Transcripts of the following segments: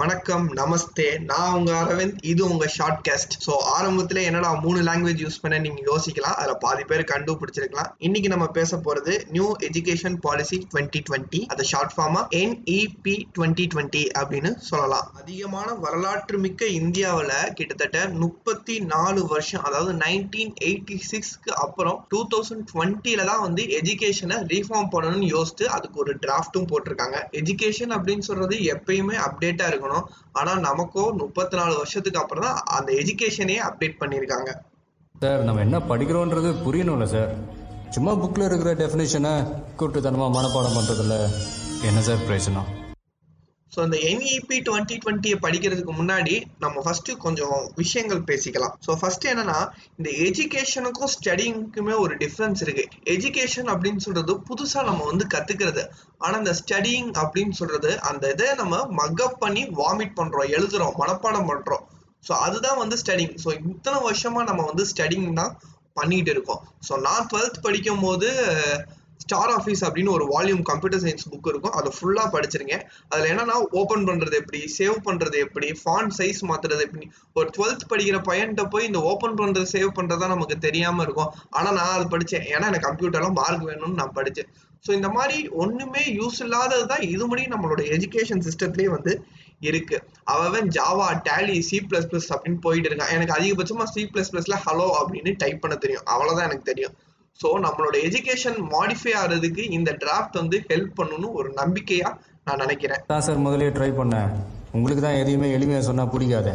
வணக்கம் நமஸ்தே. நான் உங்க அரவிந்த் இது உங்க ஷார்ட் கேஸ்ட் ஸோ ஆரம்பத்துல என்னடா மூணு லாங்குவேஜ் யூஸ் பண்ண நீங்க யோசிக்கலாம். அதுல பாதி பேர் கண்டுபிடிச்சிருக்கலாம். இன்னைக்கு நம்ம பேச போறது new education policy twenty twenty அது ஷார்ட் ஃபார்மா என்இபி டுவெண்ட்டி டுவெண்ட்டி அப்படின்னு சொல்லலாம். அதிகமான வரலாற்று மிக்க இந்தியாவில் கிட்டத்தட்ட முப்பத்தி நாலு வருஷம் அதாவது நைன்டீன் எயிட்டி சிக்ஸ்க்கு அப்புறம் டூ தௌசண்ட் டுவெண்ட்டில தான் வந்து எஜுகேஷனை ரீஃபார்ம் பண்ணணும்னு யோசித்து அதுக்கு ஒரு டிராஃப்ட்டும் போட்டிருக்காங்க. எஜுகேஷன் அப்படின்னு சொல்றது எப்பயுமே அப்டேட்டா இருக்கணும் ஆனா நமக்கோ முப்பத்தி நாலு வருஷத்துக்கு அப்புறம் தான் அந்த எஜுகேஷனே அப்டேட் பண்ணியிருக்காங்க. சார் நம்ம என்ன படிக்கிறோன்றது புரியணும்ல சார் சும்மா புக்கில் இருக்கிற டெஃபினேஷனை கூட்டுத்தனமாக மனப்பாடம் பண்ணுறதில்ல என்ன சார் பிரயோஜனம்? ஸோ இந்த என்இபி டுவெண்ட்டி டுவெண்ட்டியை படிக்கிறதுக்கு முன்னாடி நம்ம ஃபர்ஸ்ட் கொஞ்சம் விஷயங்கள் பேசிக்கலாம். ஸோ ஃபர்ஸ்ட் என்னன்னா இந்த எஜுகேஷனுக்கும் ஸ்டடிங்க்குமே ஒரு டிஃப்ரென்ஸ் இருக்கு. எஜுகேஷன் அப்படின்னு சொல்றது புதுசா நம்ம வந்து கத்துக்கிறது. ஆனா இந்த ஸ்டடிங் அப்படின்னு சொல்றது அந்த இதை நம்ம மக்கப் பண்ணி வாமிட் பண்றோம் எழுதுறோம் மனப்பாடம் பண்றோம். ஸோ அதுதான் வந்து ஸ்டடிங் ஸோ இத்தனை வருஷமா நம்ம வந்து ஸ்டடிங் தான் பண்ணிட்டு இருக்கோம். ஸோ நான் டுவெல்த் படிக்கும் போது ஸ்டார் ஆஃபீஸ் அப்படின்னு ஒரு வால்யூம் கம்ப்யூட்டர் சயின்ஸ் புக் இருக்கும். அதை ஃபுல்லாக படிச்சிருக்கேன் அதில் என்னன்னா ஓப்பன் பண்ணுறது எப்படி சேவ் பண்ணுறது எப்படி ஃபான் சைஸ் மாற்றுறது எப்படி. ஒரு டுவெல்த் படிக்கிற பையன்கிட்ட போய் இந்த ஓப்பன் பண்ணுறது சேவ் பண்ணுறதா நமக்கு தெரியாமல் இருக்கும். ஆனால் நான் அது படித்தேன் ஏன்னா எனக்கு கம்ப்யூட்டர்லாம் மார்க் வேணும்னு நான் படித்தேன் ஸோ இந்த மாதிரி ஒன்றுமே யூஸ் இல்லாதது தான் இது முடியும் நம்மளோட எஜுகேஷன் சிஸ்டத்துலேயே வந்து இருக்கு. அவன் Java Tally C plus plus அப்படின்னு போயிட்டு இருக்கான். எனக்கு அதிகபட்சமா சி பிளஸ் பிளஸ்ல ஹலோ அப்படின்னு டைப் பண்ண தெரியும். அவ்வளோதான் எனக்கு தெரியும். ஸோ நம்மளோட எஜுகேஷன் மாடிஃபை ஆகிறதுக்கு இந்த டிராஃப்ட் வந்து ஹெல்ப் பண்ணணும்னு ஒரு நம்பிக்கையா நான் நினைக்கிறேன். தான் சார் முதலே ட்ரை பண்ணேன். உங்களுக்கு தான் எதையுமே எளிமையாக சொன்னால் பிடிக்காதே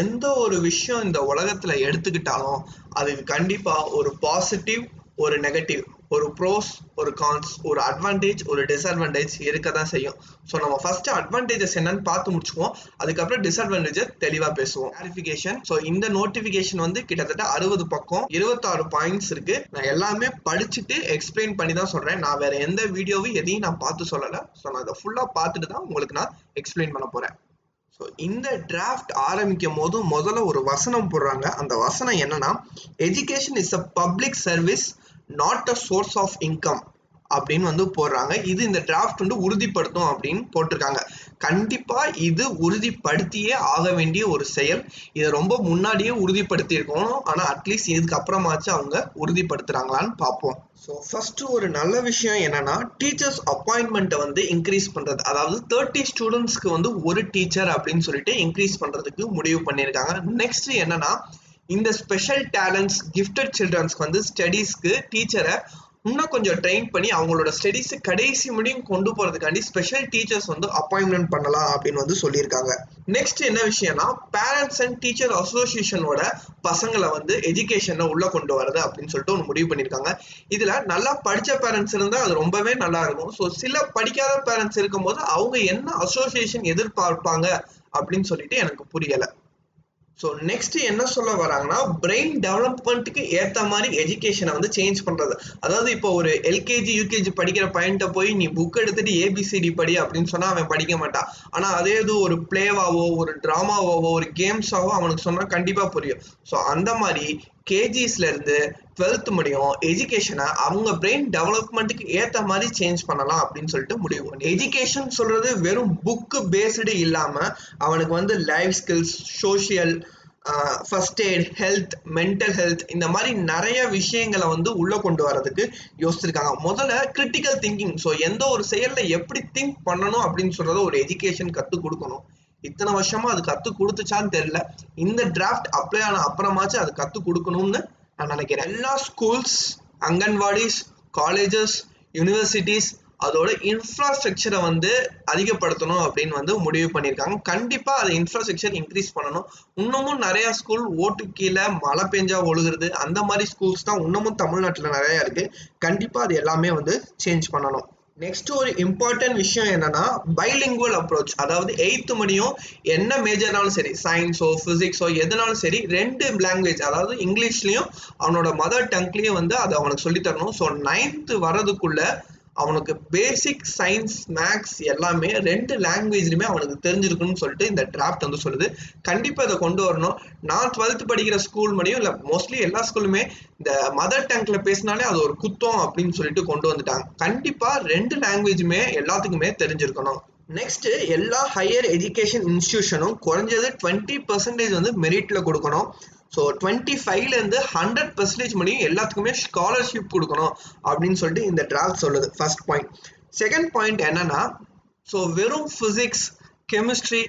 எந்த ஒரு விஷயம் இந்த உலகத்துல எடுத்துக்கிட்டாலும் அதுக்கு கண்டிப்பா ஒரு பாசிட்டிவ் ஒரு நெகட்டிவ் ஒரு ப்ரோஸ் ஒரு கான்ஸ் ஒரு அட்வான்டேஜ் ஒரு டிஸ்அட்வான்டேஜ் இருக்க தான் செய்யும். ஸோ நம்ம ஃபர்ஸ்ட் அட்வான்டேஜஸ் என்னன்னு பார்த்து முடிச்சுக்குவோம். அதுக்கப்புறம் டிஸ்அட்வான்டேஜ் தெளிவாக பேசுவோம். கிளாரிஃபிகேஷன் ஸோ இந்த நோட்டிஃபிகேஷன் வந்து கிட்டத்தட்ட அறுபது பக்கம் இருபத்தாறு பாயிண்ட்ஸ் இருக்கு. நான் எல்லாமே படிச்சுட்டு எக்ஸ்பிளைன் பண்ணி தான் சொல்றேன். நான் வேற எந்த வீடியோவும் எதையும் நான் பார்த்து சொல்லலை. ஸோ நான் அதை ஃபுல்லாக பார்த்துட்டு தான் உங்களுக்கு நான் எக்ஸ்பிளைன் பண்ண போறேன். ஸோ இந்த டிராஃப்ட் ஆரம்பிக்கும் போது முதல்ல ஒரு வசனம் போடுறாங்க. அந்த வசனம் என்னன்னா education is a public service not a source of income அப்படின்னு வந்து போடுறாங்க. இது இந்த டிராஃப்ட் வந்து உறுதிப்படுத்தும் அப்படின்னு போட்டிருக்காங்க. கண்டிப்பா இது உறுதிப்படுத்தியே ஆக வேண்டிய ஒரு செயல். இதை ரொம்ப முன்னாடியே உறுதிப்படுத்தி இருக்கணும் ஆனா அட்லீஸ்ட் இதுக்கப்புறமாச்சும் அவங்க உறுதிப்படுத்துறாங்களான்னு பார்ப்போம். ஸோ ஃபர்ஸ்ட் ஒரு நல்ல விஷயம் என்னன்னா டீச்சர்ஸ் அப்பாயின்மெண்ட்டை வந்து இன்க்ரீஸ் பண்றது. அதாவது தேர்ட்டி ஸ்டூடெண்ட்ஸ்க்கு வந்து ஒரு டீச்சர் அப்படின்னு சொல்லிட்டு இன்க்ரீஸ் பண்றதுக்கு முடிவு பண்ணியிருக்காங்க. நெக்ஸ்ட் என்னன்னா இந்த ஸ்பெஷல் டேலண்ட்ஸ் கிஃப்டட் சில்ட்ரன்ஸ்க்கு வந்து ஸ்டடீஸ்க்கு டீச்சரை இன்னும் கொஞ்சம் ட்ரெயின் பண்ணி அவங்களோட ஸ்டடீஸ் கடைசி முடியும் கொண்டு போறதுக்காண்டி ஸ்பெஷல் டீச்சர்ஸ் வந்து அப்பாயின்மெண்ட் பண்ணலாம் அப்படின்னு வந்து சொல்லியிருக்காங்க. நெக்ஸ்ட் என்ன விஷயம்னா பேரண்ட்ஸ் அண்ட் டீச்சர் அசோசியேஷனோட பசங்களை வந்து எஜுகேஷனில் உள்ள கொண்டு வரது அப்படின்னு சொல்லிட்டு ஒன்று முடிவு பண்ணியிருக்காங்க. இதில் நல்லா படித்த பேரண்ட்ஸ் இருந்தால் அது ரொம்பவே நல்லா இருக்கும். ஸோ சில படிக்காத பேரண்ட்ஸ் இருக்கும்போது அவங்க என்ன அசோசியேஷன் எதிர்பார்ப்பாங்க அப்படின்னு சொல்லிட்டு எனக்கு புரியலை. ஸோ நெக்ஸ்ட் என்ன சொல்ல வராங்கன்னா பிரெயின் டெவலப்மெண்ட்டுக்கு ஏற்ற மாதிரி எஜுகேஷனை வந்து சேஞ்ச் பண்ணுறது அதாவது இப்போ ஒரு எல்கேஜி யூகேஜி படிக்கிற பையன்கிட்ட போய் நீ புக் எடுத்துட்டு ஏபிசிடி படி அப்படின்னு சொன்னால் அவன் படிக்க மாட்டான். ஆனால் அதே இது ஒரு பிளேவாவோ ஒரு டிராமாவாவோ ஒரு கேம்ஸாவோ அவனுக்கு சொன்னால் கண்டிப்பாக புரியும். ஸோ அந்த மாதிரி கேஜிஸ்ல இருந்து டுவெல்த் முடியும். எஜுகேஷனை அவங்க பிரெயின் டெவலப்மெண்ட்டுக்கு ஏற்ற மாதிரி சேஞ்ச் பண்ணலாம் அப்படின்னு சொல்லிட்டு முடிவு. பண்ணி எஜுகேஷன் சொல்றது வெறும் புக்கு பேஸ்டு இல்லாம அவனுக்கு வந்து life skills social first aid health mental health இந்த மாதிரி நிறைய விஷயங்களை வந்து உள்ளே கொண்டு வரதுக்கு யோசிச்சிருக்காங்க. முதல்ல கிரிட்டிக்கல் திங்கிங் ஸோ எந்த ஒரு செயல்ல எப்படி திங்க் பண்ணணும் அப்படின்னு சொல்கிறத ஒரு எஜுகேஷன் கற்றுக் கொடுக்கணும். இத்தனை வருஷமா அது கத்து கொடுத்துச்சான்னு தெரியல. இந்த டிராஃப்ட் அப்ளை ஆன அப்புறமாச்சும் அது கத்து கொடுக்கணும்னு நான் நினைக்கிறேன். எல்லா ஸ்கூல்ஸ் அங்கன்வாடிஸ் காலேஜஸ் யூனிவர்சிட்டிஸ் அதோட இன்ஃப்ராஸ்ட்ரக்சரை வந்து அதிகப்படுத்தணும் அப்படின்னு வந்து முடிவு பண்ணியிருக்காங்க. கண்டிப்பாக அது இன்ஃப்ராஸ்ட்ரக்சர் இன்க்ரீஸ் பண்ணணும். இன்னமும் நிறையா ஸ்கூல் ஓட்டு கீழே மழை பெஞ்சா ஒழுகுறது அந்த மாதிரி ஸ்கூல்ஸ் தான் இன்னமும் தமிழ்நாட்டில் நிறையா இருக்குது கண்டிப்பாக அது எல்லாமே வந்து சேஞ்ச் பண்ணணும். நெக்ஸ்ட் ஒரு இம்பார்ட்டன்ட் விஷயம் என்னன்னா பைலிங்குவல் அப்ரோச் அதாவது எயித்து மணியும் என்ன மேஜர்னாலும் சரி சயின்ஸோ பிசிக்ஸோ எதுனாலும் சரி ரெண்டு லாங்குவேஜ் அதாவது இங்கிலீஷ்லயும் அவனோட மதர் டங்க்லயும் வந்து அதை அவனுக்கு சொல்லித்தரணும். ஸோ நைன்த்து வர்றதுக்குள்ள அவனுக்கு பேசிக் சயின்ஸ் மேக்ஸ் எல்லாமே ரெண்டு லாங்குவேஜ்லையுமே அவனுக்கு தெரிஞ்சிருக்குன்னு சொல்லிட்டு இந்த டிராஃப்ட் வந்து சொல்லுது. கண்டிப்பாக இதை கொண்டு வரணும். நான் டுவெல்த் படிக்கிற ஸ்கூல் மணியும் இல்லை மோஸ்ட்லி எல்லா ஸ்கூலுமே இந்த மதர் டங்கில் பேசினாலே அது ஒரு குத்தம் அப்படின்னு சொல்லிட்டு கொண்டு வந்துட்டாங்க. கண்டிப்பாக ரெண்டு லாங்குவேஜுமே எல்லாத்துக்குமே தெரிஞ்சிருக்கணும். நெக்ஸ்ட் எல்லா ஹையர் எஜுகேஷன் இன்ஸ்டியூஷனும் குறைஞ்சது டுவெண்ட்டி பர்சன்டேஜ் வந்து மெரிட்ல கொடுக்கணும். ஸோ டுவெண்ட்டி ஃபைவ்லேருந்து ஹண்ட்ரட் பர்சன்டேஜ் முடியும் எல்லாத்துக்குமே ஸ்காலர்ஷிப் கொடுக்கணும் அப்படின்னு சொல்லிட்டு இந்த டிராஃப்ட் சொல்லுது. ஃபர்ஸ்ட் பாயிண்ட் செகண்ட் பாயிண்ட் என்னன்னா ஸோ வெறும் ஃபிசிக்ஸ் கெமிஸ்ட்ரி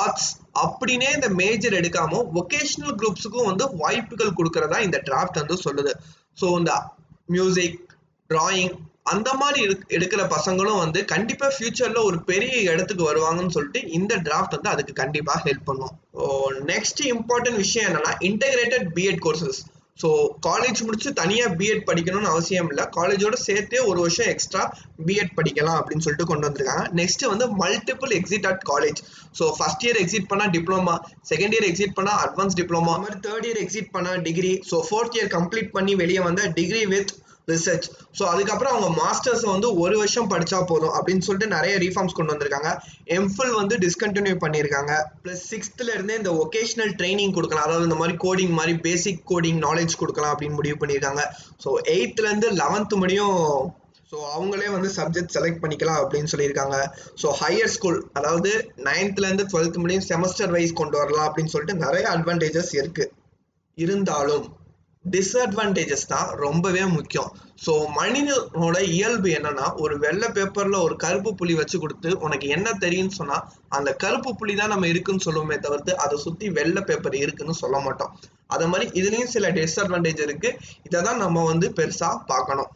ஆர்ட்ஸ் அப்படின்னே இந்த மேஜர் எடுக்காம ஒகேஷனல் குரூப்ஸுக்கும் வந்து வாய்ப்புகள் கொடுக்கறதா இந்த டிராஃப்ட் வந்து சொல்லுது. ஸோ இந்த மியூசிக் டிராயிங் அந்த மாதிரி எடுக்கிற பசங்களும் வந்து கண்டிப்பா ஃபியூச்சர்ல ஒரு பெரிய இடத்துக்கு வருவாங்கன்னு சொல்லிட்டு இந்த டிராஃப்ட் வந்து அதுக்கு கண்டிப்பா ஹெல்ப் பண்ணும். நெக்ஸ்ட் இம்பார்ட்டன்ட் விஷயம் என்னன்னா integrated BEd courses so college முடிச்சு தனியாக பிஎட் படிக்கணும்னு அவசியம் இல்லை. காலேஜோட சேர்த்தே ஒரு வருஷம் எக்ஸ்ட்ரா பிஎட் படிக்கலாம் அப்படின்னு சொல்லிட்டு கொண்டு வந்திருக்காங்க. நெக்ஸ்ட் வந்து multiple exit at college so first year exit பண்ணால் டிப்ளமா செகண்ட் இயர் எக்ஸிட் பண்ணால் அட்வான்ஸ் டிப்ளமா மாதிரி தேர்ட் இயர் எக்ஸிட் பண்ணால் degree so fourth year complete பண்ணி வெளியே வந்த டிகிரி வித் ரிசர்ச் ஸோ அதுக்கப்புறம் அவங்க மாஸ்டர்ஸ் வந்து ஒரு வருஷம் படித்தா போதும் அப்படின்னு சொல்லிட்டு நிறைய ரீஃபார்ம்ஸ் கொண்டு வந்திருக்காங்க. எம்ஃபில் வந்து டிஸ்கண்டினியூ பண்ணியிருக்காங்க. ப்ளஸ் சிக்ஸ்த்துலேருந்தே இந்த ஒகேஷனல் ட்ரைனிங் கொடுக்கலாம். அதாவது இந்த மாதிரி கோடிங் மாதிரி பேசிக் கோடிங் நாலேஜ் கொடுக்கலாம் அப்படின்னு முடிவு பண்ணியிருக்காங்க. ஸோ எயித்துலேருந்து லெவன்த்து முடியும். ஸோ அவங்களே வந்து சப்ஜெக்ட் செலக்ட் பண்ணிக்கலாம் அப்படின்னு சொல்லியிருக்காங்க. ஸோ ஹையர் ஸ்கூல் அதாவது நைன்த்லேருந்து டுவெல்த் முடியும் செமஸ்டர் வைஸ் கொண்டு வரலாம் அப்படின்னு சொல்லிட்டு நிறைய அட்வான்டேஜஸ் இருக்குது இருந்தாலும் டிஸ்அட்வான்டேஜஸ் தான் ரொம்பவே முக்கியம். ஸோ மனிதனோட இயல்பு என்னன்னா ஒரு வெள்ளை பேப்பர்ல ஒரு கருப்பு புள்ளி வச்சு கொடுத்து உனக்கு என்ன தெரியும்னு சொன்னா அந்த கருப்பு புள்ளி தான் நம்ம இருக்குன்னு சொல்லுவோமே தவிர்த்து அதை சுத்தி வெள்ளை பேப்பர் இருக்குன்னு சொல்ல மாட்டோம். அது மாதிரி இதுலயும் சில டிஸ்அட்வான்டேஜ் இருக்கு. இதை தான் நம்ம வந்து பெருசா பார்க்கணும்.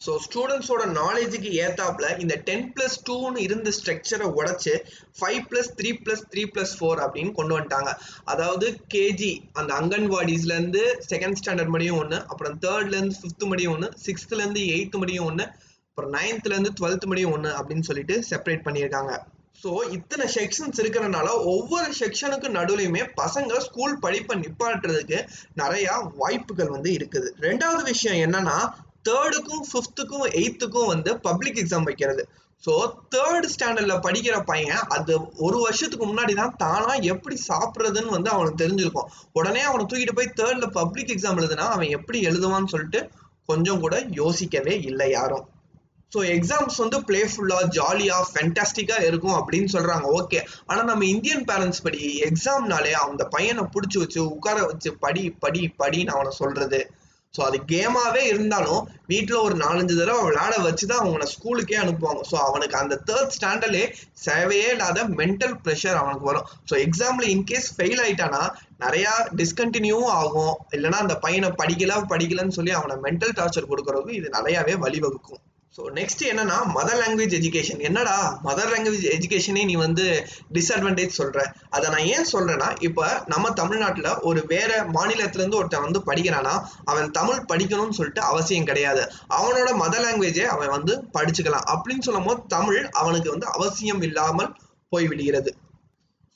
ஸோ ஸ்டூடெண்ட்ஸோட நாலேஜுக்கு ஏத்தாப்புல இந்த டென் பிளஸ் டூன்னு இருந்த ஸ்ட்ரக்சரை உடைச்சு five plus three plus three plus four அப்படின்னு கொண்டு வந்துட்டாங்க. அதாவது கேஜி அந்த அங்கன்வாடிஸ்லேருந்து செகண்ட் ஸ்டாண்டர்ட் மடியும் ஒன்று அப்புறம் தேர்ட்லேருந்து ஃபிஃப்த் முடியும் ஒன்று சிக்ஸ்த்துலேருந்து எயித்து மடியும் ஒன்று அப்புறம் நைன்த்துலேருந்து இருந்து டுவெல்த் முடியும் ஒன்று அப்படின்னு சொல்லிட்டு செப்பரேட் பண்ணியிருக்காங்க. ஸோ இத்தனை செக்ஷன்ஸ் இருக்கிறனால ஒவ்வொரு செக்ஷனுக்கு நடுவுலையுமே பசங்க ஸ்கூல் படிப்பை நிப்பாட்டுறதுக்கு நிறையா வாய்ப்புகள் வந்து இருக்குது. ரெண்டாவது விஷயம் என்னன்னா தேர்டுக்கும் ஃபிஃப்த்துக்கும் எயித்துக்கும் வந்து பப்ளிக் எக்ஸாம் வைக்கிறது. ஸோ தேர்ட் ஸ்டாண்டர்ட்ல படிக்கிற பையன் அது ஒரு வருஷத்துக்கு முன்னாடி தான் தானா எப்படி சாப்பிட்றதுன்னு வந்து அவனுக்கு தெரிஞ்சிருக்கும். உடனே அவனை தூக்கிட்டு போய் தேர்டில் பப்ளிக் எக்ஸாம் எழுதுனா அவன் எப்படி எழுதுவான்னு சொல்லிட்டு கொஞ்சம் கூட யோசிக்கவே இல்லை யாரும். ஸோ எக்ஸாம்ஸ் வந்து பிளேஃபுல்லாக ஜாலியாக ஃபென்டாஸ்டிக்கா இருக்கும் அப்படின்னு சொல்றாங்க. ஓகே ஆனா நம்ம இந்தியன் பேரண்ட்ஸ் படி எக்ஸாம்னாலே அந்த பையனை பிடிச்சி வச்சு உட்கார வச்சு படி படி படின்னு அவனை சொல்றது. ஸோ அது கேமாவே இருந்தாலும் வீட்டில் ஒரு நாலஞ்சு தடவை விளையாட வச்சு தான் அவனை ஸ்கூலுக்கே அனுப்புவாங்க. ஸோ அவனுக்கு அந்த தேர்ட் ஸ்டாண்டர்ட்லே சேவையே இல்லாத மென்டல் ப்ரெஷர் அவனுக்கு வரும். ஸோ எக்ஸாமில் இன்கேஸ் ஃபெயில் ஆயிட்டானா நிறையா டிஸ்கண்டினியூவும் ஆகும். இல்லைன்னா அந்த பையனை படிக்கல படிக்கலன்னு சொல்லி அவனை மென்டல் டார்ச்சர் கொடுக்கறதுக்கு இது நிறையாவே வழிவகுக்கும். ஸோ நெக்ஸ்ட் என்னன்னா மதர் லாங்குவேஜ் எஜுகேஷன் என்னடா மதர் லாங்குவேஜ் எஜுகேஷனே நீ வந்து டிஸ்அட்வான்டேஜ் சொல்ற. அதை நான் ஏன் சொல்றேன்னா இப்போ நம்ம தமிழ்நாட்டில் ஒரு வேற மாநிலத்திலேருந்து ஒருத்தன் வந்து படிக்கிறானா அவன் தமிழ் படிக்கணும்னு சொல்லிட்டு அவசியம் கிடையாது. அவனோட மதர் லாங்குவேஜை அவன் வந்து படிச்சுக்கலாம். அப்படின்னு சொல்லும் போது தமிழ் அவனுக்கு வந்து அவசியம் இல்லாமல் போய்விடுகிறது.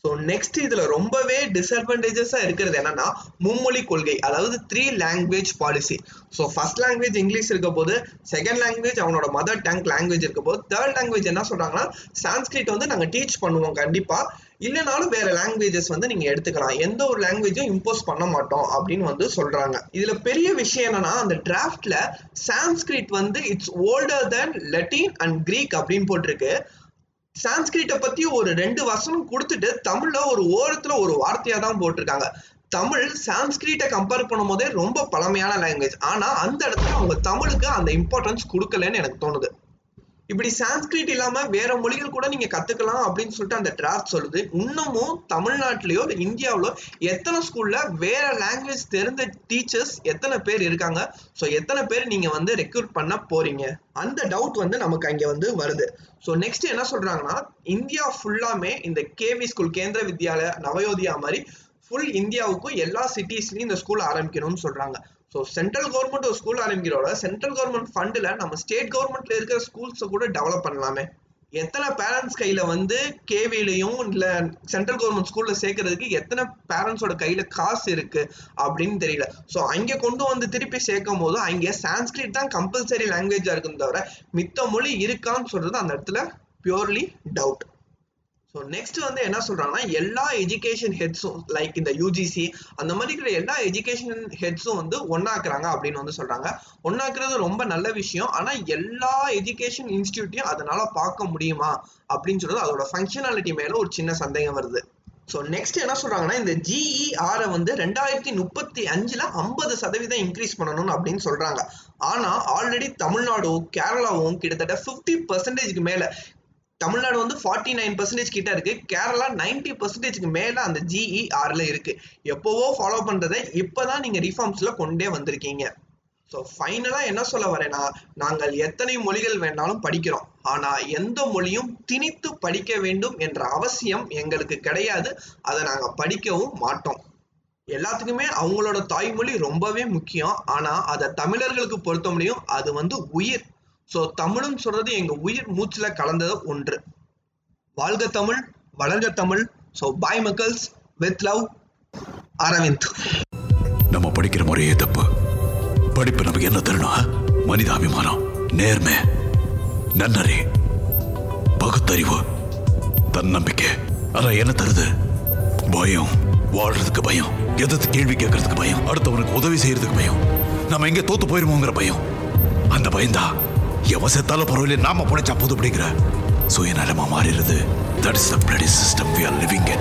ஸோ நெக்ஸ்ட் இதுல ரொம்பவே டிஸ்அட்வான்டேஜஸா இருக்கிறது என்னன்னா மும்மொழி கொள்கை அதாவது three language policy so first language English இருக்க போது செகண்ட் லாங்குவேஜ் அவனோட மதர் டங் லாங்குவேஜ் இருக்க போது தேர்ட் லாங்குவேஜ் என்ன சொல்றாங்கன்னா சான்ஸ்கிரிட் வந்து நாங்கள் டீச் பண்ணுவோம் கண்டிப்பா. இல்லைனாலும் வேற லாங்குவேஜஸ் வந்து நீங்க எடுத்துக்கலாம். எந்த ஒரு லாங்குவேஜும் இம்போஸ் பண்ண மாட்டோம் அப்படின்னு வந்து சொல்றாங்க. இதுல பெரிய விஷயம் என்னன்னா அந்த டிராஃப்ட்ல சான்ஸ்கிரிட் வந்து it's older than Latin and Greek அப்படின்னு போட்டிருக்கு. சான்ஸ்கிரிட்டை பத்தி ஒரு ரெண்டு வசனம் கொடுத்துட்டு தமிழ்ல ஒரு ஓரத்துல ஒரு வார்த்தையா தான் போட்டிருக்காங்க. தமிழ் சான்ஸ்கிரிட்டை கம்பேர் பண்ணும் போதே ரொம்ப பழமையான லாங்குவேஜ் ஆனா அந்த இடத்துல அவங்க தமிழுக்கு அந்த இம்பார்ட்டன்ஸ் கொடுக்கலன்னு எனக்கு தோணுது. இப்படி சான்ஸ்கிரிட் இல்லாம வேற மொழிகள் கூட நீங்க கத்துக்கலாம் அப்படின்னு சொல்லிட்டு அந்த டிராஃப்ட் சொல்லுது. இன்னமும் தமிழ்நாட்டிலயோ இந்தியாவிலோ எத்தனை ஸ்கூல்ல வேற லாங்குவேஜ் தெரிந்த டீச்சர்ஸ் எத்தனை பேர் இருக்காங்க? ஸோ எத்தனை பேர் நீங்க வந்து ரெக்ரூட் பண்ண போறீங்க? அந்த டவுட் வந்து நமக்கு அங்க வந்து வருது. ஸோ நெக்ஸ்ட் என்ன சொல்றாங்கன்னா இந்தியா ஃபுல்லாமே இந்த கேவி ஸ்கூல் கேந்திர வித்யாலயா நவயோதியா மாதிரி ஃபுல் இந்தியாவுக்கும் எல்லா சிட்டிஸ்லயும் இந்த ஸ்கூல் ஆரம்பிக்கணும்னு சொல்றாங்க. ஸோ சென்ட்ரல் கவர்மெண்ட் ஒரு ஸ்கூல் ஆரம்பிக்கிறோட சென்ட்ரல் கவர்மெண்ட் ஃபண்டில் நம்ம ஸ்டேட் கவர்மெண்ட்ல இருக்கிற ஸ்கூல்ஸை கூட டெவலப் பண்ணலாமே. எத்தனை பேரண்ட்ஸ் கையில் வந்து கேவிலையும் இல்லை சென்ட்ரல் கவர்மெண்ட் ஸ்கூலில் சேர்க்கறதுக்கு எத்தனை பேரண்ட்ஸோட கையில் காசு இருக்கு அப்படின்னு தெரியல. ஸோ அங்கே கொண்டு வந்து திருப்பி சேர்க்கும் போது அங்கே சான்ஸ்கிரிட் தான் கம்பல்சரி லாங்குவேஜாக இருக்குன்னு தவிர மித்த மொழி இருக்கான்னு சொல்றது அந்த இடத்துல பியூர்லி டவுட் ஸோ நெக்ஸ்ட் வந்து என்ன சொல்றாங்கன்னா எல்லா எஜுகேஷன் ஹெட்ஸும் லைக் இந்த யூஜிசி அந்த மாதிரி இருக்கிற எல்லா எஜுகேஷன் ஹெட்ஸும் வந்து ஒன்னாக்குறாங்க அப்படின்னு வந்து சொல்றாங்க. ஒன்னாக்குறது ரொம்ப நல்ல விஷயம். ஆனா எல்லா எஜுகேஷன் இன்ஸ்டியூட்டையும் அதனால பார்க்க முடியுமா? அப்படின்னு சொல்றது அதோட ஃபங்க்ஷனாலிட்டி மேல ஒரு சின்ன சந்தேகம் வருது. ஸோ நெக்ஸ்ட் என்ன சொல்றாங்கன்னா இந்த ஜிஇஆரை வந்து ரெண்டாயிரத்தி முப்பத்தி அஞ்சுல ஐம்பது சதவீதம் இன்க்ரீஸ் பண்ணணும் அப்படின்னு சொல்றாங்க. ஆனா ஆல்ரெடி தமிழ்நாடும் கேரளாவும் கிட்டத்தட்ட ஃபிஃப்டி பர்சன்டேஜ்க்கு மேல தமிழ்நாடு வந்து ஃபார்ட்டி நைன் பர்சன்டேஜ் கிட்ட இருக்கு. கேரளா நைன்டி பர்சன்டேஜ்க்கு மேல அந்த ஜிஇஆர்ல இருக்கு. எப்பவோ ஃபாலோ பண்றதை இப்பதான் நீங்க ரிஃபார்ம்ஸ்ல கொண்டே வந்திருக்கீங்க. ஸோ ஃபைனலாக என்ன சொல்ல வரேன்னா நாங்கள் எத்தனை மொழிகள் வேணாலும் படிக்கிறோம். ஆனால் எந்த மொழியும் திணித்து படிக்க வேண்டும் என்ற அவசியம் எங்களுக்கு கிடையாது. அதை நாங்கள் படிக்கவும் மாட்டோம். எல்லாத்துக்குமே அவங்களோட தாய்மொழி ரொம்பவே முக்கியம். ஆனால் அதை தமிழர்களுக்கு பொறுத்த முடியும். அது வந்து உயிர். ஸோ தமிழ்னு சொல்றது எங்க உயிர் மூச்சுல கலந்தது ஒன்று. வாழ்க தமிழ் வளர்க தமிழ். ஸோ பாய் மக்கள்ஸ் வித் லவ் அரவிந்த். நம்ம படிக்கிற முறையே தப்பு. படிப்பு நமக்கு என்ன தரணும் மனிதாபிமானம் நேர்மை நன்னறி பகுத்தறிவு தன்னம்பிக்கை. அதான் என்ன தருது? பயம். வாழ்றதுக்கு பயம். எதிர்த்து கேள்வி கேட்கறதுக்கு பயம். அடுத்தவனுக்கு உதவி செய்யறதுக்கு பயம். நம்ம எங்க தோத்து போயிருமோங்கிற பயம். அந்த பயம்தான். எவன் செத்தாலும் பரவாயில்ல நாம புனைச்சா போதும் அப்படிங்கிற. சுயநலமா மாறிடுது. That is the bloody system we are living in